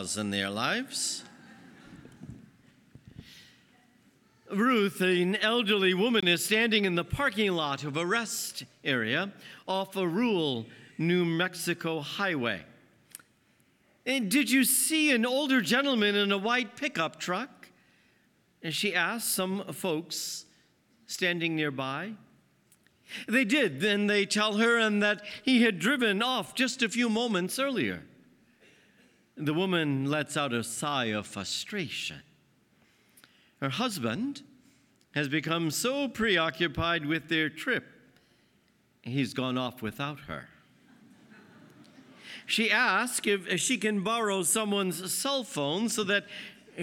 in their lives. Ruth, an elderly woman, is standing in the parking lot of a rest area off a rural New Mexico highway. And did you see an older gentleman in a white pickup truck? And she asked some folks standing nearby. They did. Then they tell her and that he had driven off just a few moments earlier. The woman lets out a sigh of frustration. Her husband has become so preoccupied with their trip, he's gone off without her. She asks if she can borrow someone's cell phone so that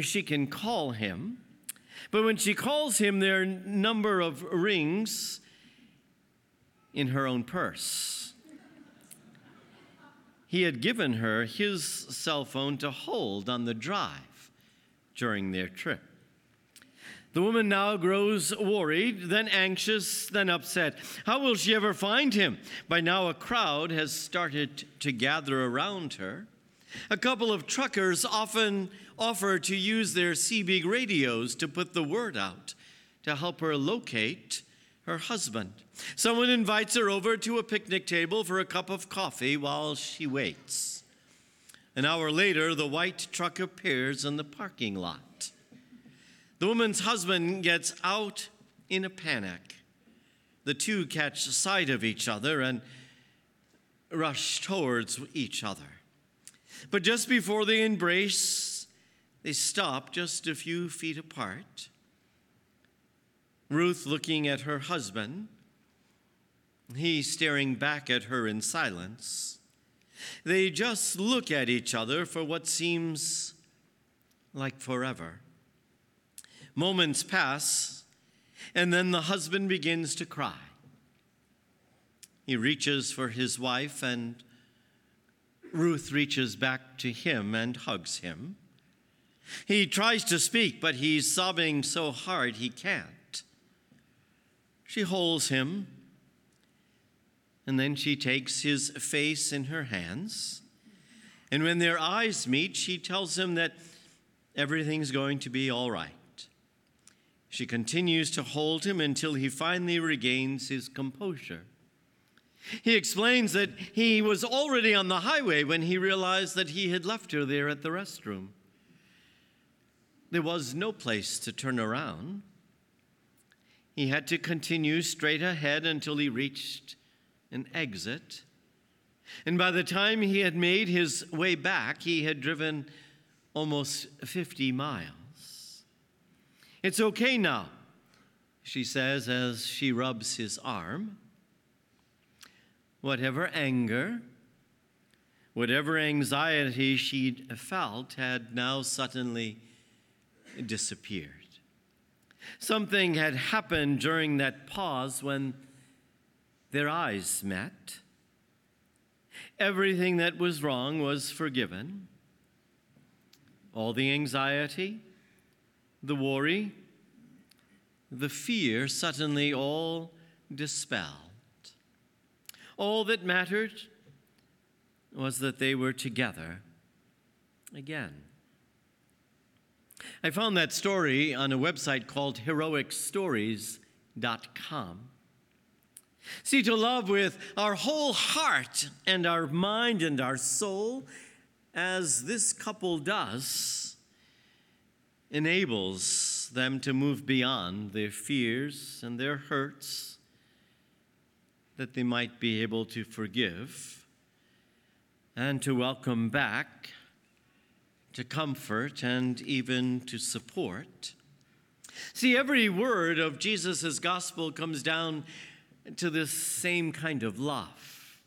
she can call him. But when she calls him, there are a number of rings in her own purse. He had given her his cell phone to hold on the drive during their trip. The woman now grows worried, then anxious, then upset. How will she ever find him? By now, a crowd has started to gather around her. A couple of truckers often offer to use their CB radios to put the word out to help her locate her husband. Someone invites her over to a picnic table for a cup of coffee while she waits. An hour later, the white truck appears in the parking lot. The woman's husband gets out in a panic. The two catch sight of each other and rush towards each other. But just before they embrace, they stop just a few feet apart. Ruth looking at her husband, he staring back at her in silence. They just look at each other for what seems like forever. Moments pass, and then the husband begins to cry. He reaches for his wife, and Ruth reaches back to him and hugs him. He tries to speak, but he's sobbing so hard he can't. She holds him, and then she takes his face in her hands. And when their eyes meet, she tells him that everything's going to be all right. She continues to hold him until he finally regains his composure. He explains that he was already on the highway when he realized that he had left her there at the restroom. There was no place to turn around. He had to continue straight ahead until he reached an exit. And by the time he had made his way back, he had driven almost 50 miles. It's okay now, she says as she rubs his arm. Whatever anger, whatever anxiety she'd felt had now suddenly disappeared. Something had happened during that pause when their eyes met. Everything that was wrong was forgiven. All the anxiety, the worry, the fear suddenly all dispelled. All that mattered was that they were together again. I found that story on a website called heroicstories.com. See, to love with our whole heart and our mind and our soul, as this couple does, enables them to move beyond their fears and their hurts, that they might be able to forgive and to welcome back to comfort, and even to support. See, every word of Jesus' gospel comes down to this same kind of love.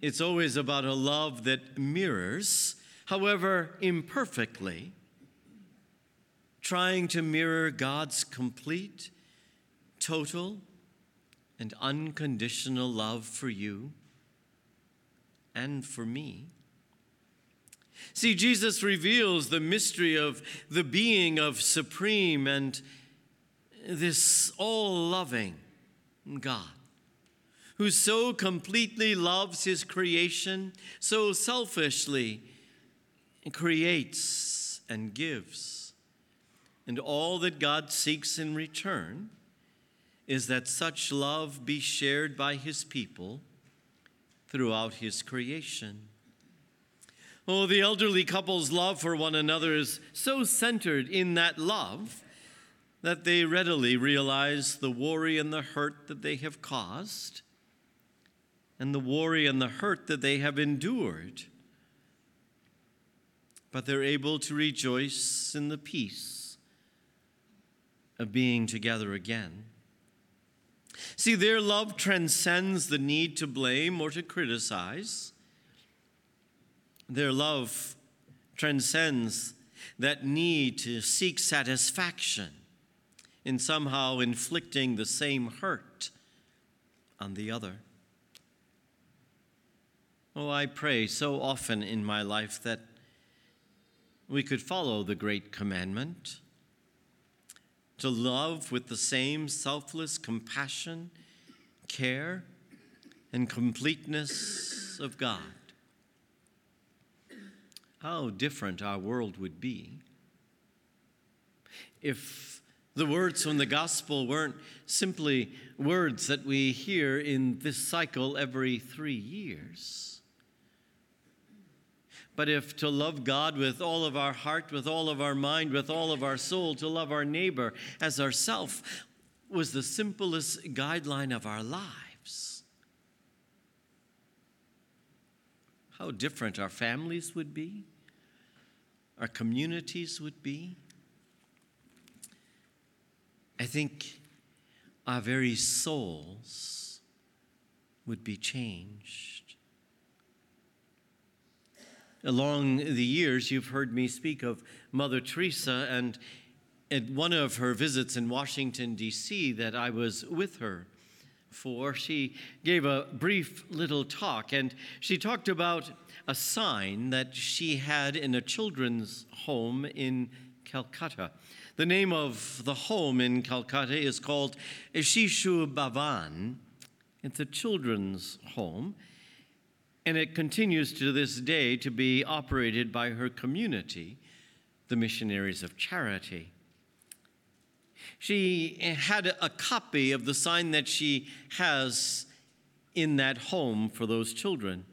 It's always about a love that mirrors, however imperfectly, trying to mirror God's complete, total, and unconditional love for you and for me. See, Jesus reveals the mystery of the being of supreme and this all loving God who so completely loves his creation, so selfishly creates and gives. And all that God seeks in return is that such love be shared by his people throughout his creation. Oh, the elderly couple's love for one another is so centered in that love that they readily realize the worry and the hurt that they have caused and the worry and the hurt that they have endured. But they're able to rejoice in the peace of being together again. See, their love transcends the need to blame or to criticize. Their love transcends that need to seek satisfaction in somehow inflicting the same hurt on the other. Oh, I pray so often in my life that we could follow the great commandment to love with the same selfless compassion, care, and completeness of God. How different our world would be if the words from the gospel weren't simply words that we hear in this cycle every three years. But if to love God with all of our heart, with all of our mind, with all of our soul, to love our neighbor as ourself was the simplest guideline of our lives, how different our families would be, our communities would be I think our very souls would be changed. Along the years, you've heard me speak of Mother Teresa, and at one of her visits in Washington, D.C., that I was with her for, she gave a brief little talk, and she talked about a sign that she had in a children's home in Calcutta. The name of the home in Calcutta is called Shishu Bhavan. It's a children's home, and it continues to this day to be operated by her community, the Missionaries of Charity. She had a copy of the sign that she has in that home for those children.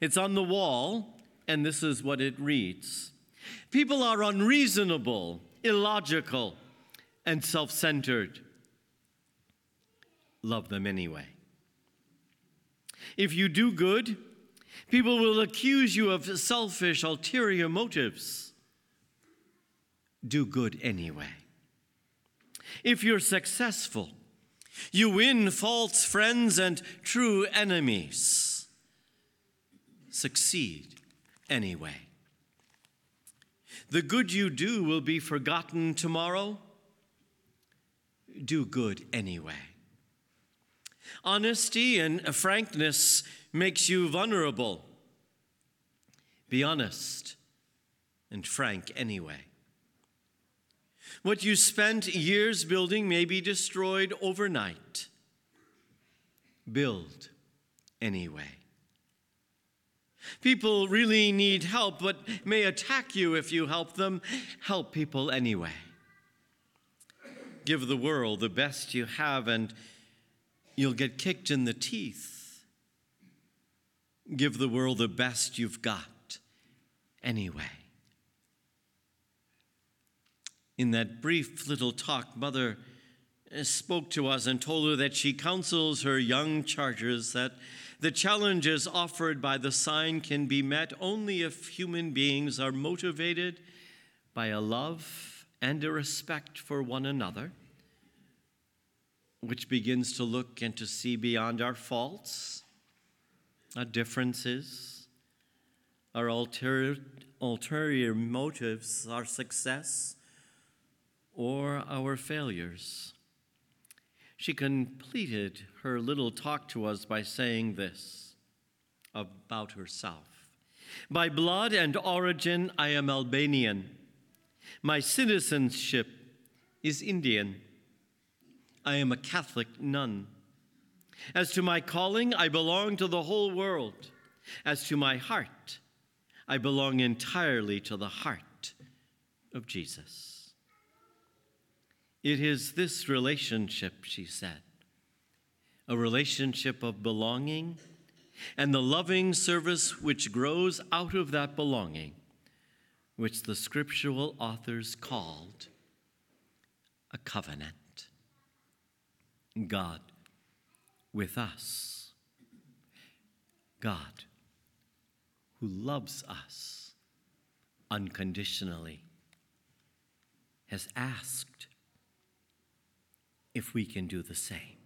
It's on the wall, and this is what it reads People are unreasonable illogical, and self centered. Love them anyway. If you do good, people will accuse you of selfish, ulterior motives. Do good anyway. If you're successful, you win false friends and true enemies. Succeed anyway. The good you do will be forgotten tomorrow. Do good anyway. Honesty and frankness makes you vulnerable. Be honest and frank anyway. What you spent years building may be destroyed overnight. Build anyway. People really need help, but may attack you if you help them. Help people anyway. Give the world the best you have, and you'll get kicked in the teeth. Give the world the best you've got anyway. In that brief little talk, Mother eh, spoke to us and told her that she counsels her young chargers that the challenges offered by the sign can be met only if human beings are motivated by a love and a respect for one another, which begins to look and to see beyond our faults, our differences, our ulterior, ulterior motives, our success, or our failures. She completed her little talk to us by saying this about herself By blood and origin, I am Albanian. My citizenship is Indian. I am a Catholic nun. As to my calling, I belong to the whole world. As to my heart, I belong entirely to the heart of Jesus. It is this relationship, she said, a relationship of belonging and the loving service which grows out of that belonging, which the scriptural authors called a covenant. God with us. God who loves us unconditionally has asked if we can do the same.